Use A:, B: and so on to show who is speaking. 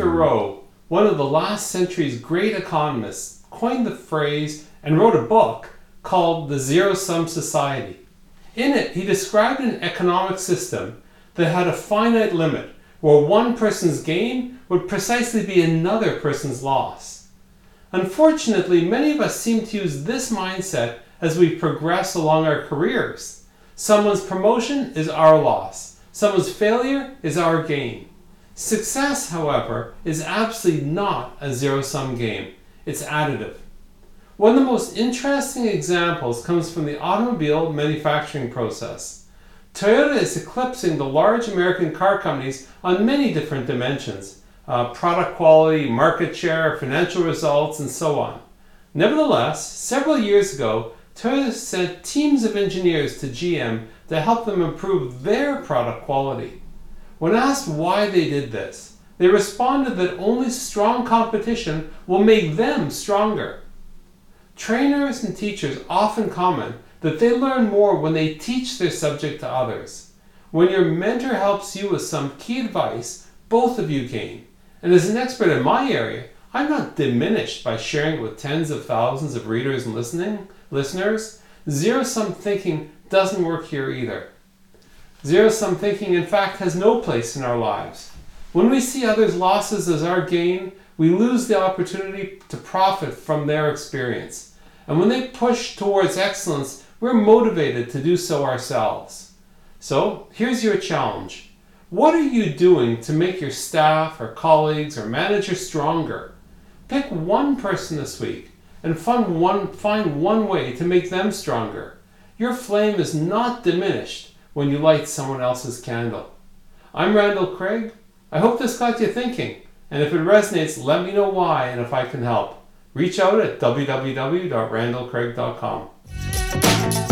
A: Thurow, one of the last century's great economists, coined the phrase and wrote a book called The Zero Sum Society. In it, he described an economic system that had a finite limit where one person's gain would precisely be another person's loss. Unfortunately, many of us seem to use this mindset as we progress along our careers. Someone's promotion is our loss, someone's failure is our gain. Success, however, is absolutely not a zero sum game, it's additive. One of the most interesting examples comes from the automobile manufacturing process. Toyota is eclipsing the large American car companies on many different dimensions uh, product quality, market share, financial results, and so on. Nevertheless, several years ago, Toyota sent teams of engineers to GM to help them improve their product quality. When asked why they did this, they responded that only strong competition will make them stronger. Trainers and teachers often comment that they learn more when they teach their subject to others. When your mentor helps you with some key advice, both of you gain. And as an expert in my area, I'm not diminished by sharing it with tens of thousands of readers and listening listeners. Zero sum thinking doesn't work here either. Zero sum thinking, in fact, has no place in our lives. When we see others' losses as our gain, we lose the opportunity to profit from their experience. And when they push towards excellence, we're motivated to do so ourselves. So here's your challenge. What are you doing to make your staff or colleagues or manager stronger? Pick one person this week and find one, find one way to make them stronger. Your flame is not diminished when you light someone else's candle. I'm Randall Craig. I hope this got you thinking, and if it resonates, let me know why and if I can help reach out at www.randallcraig.com.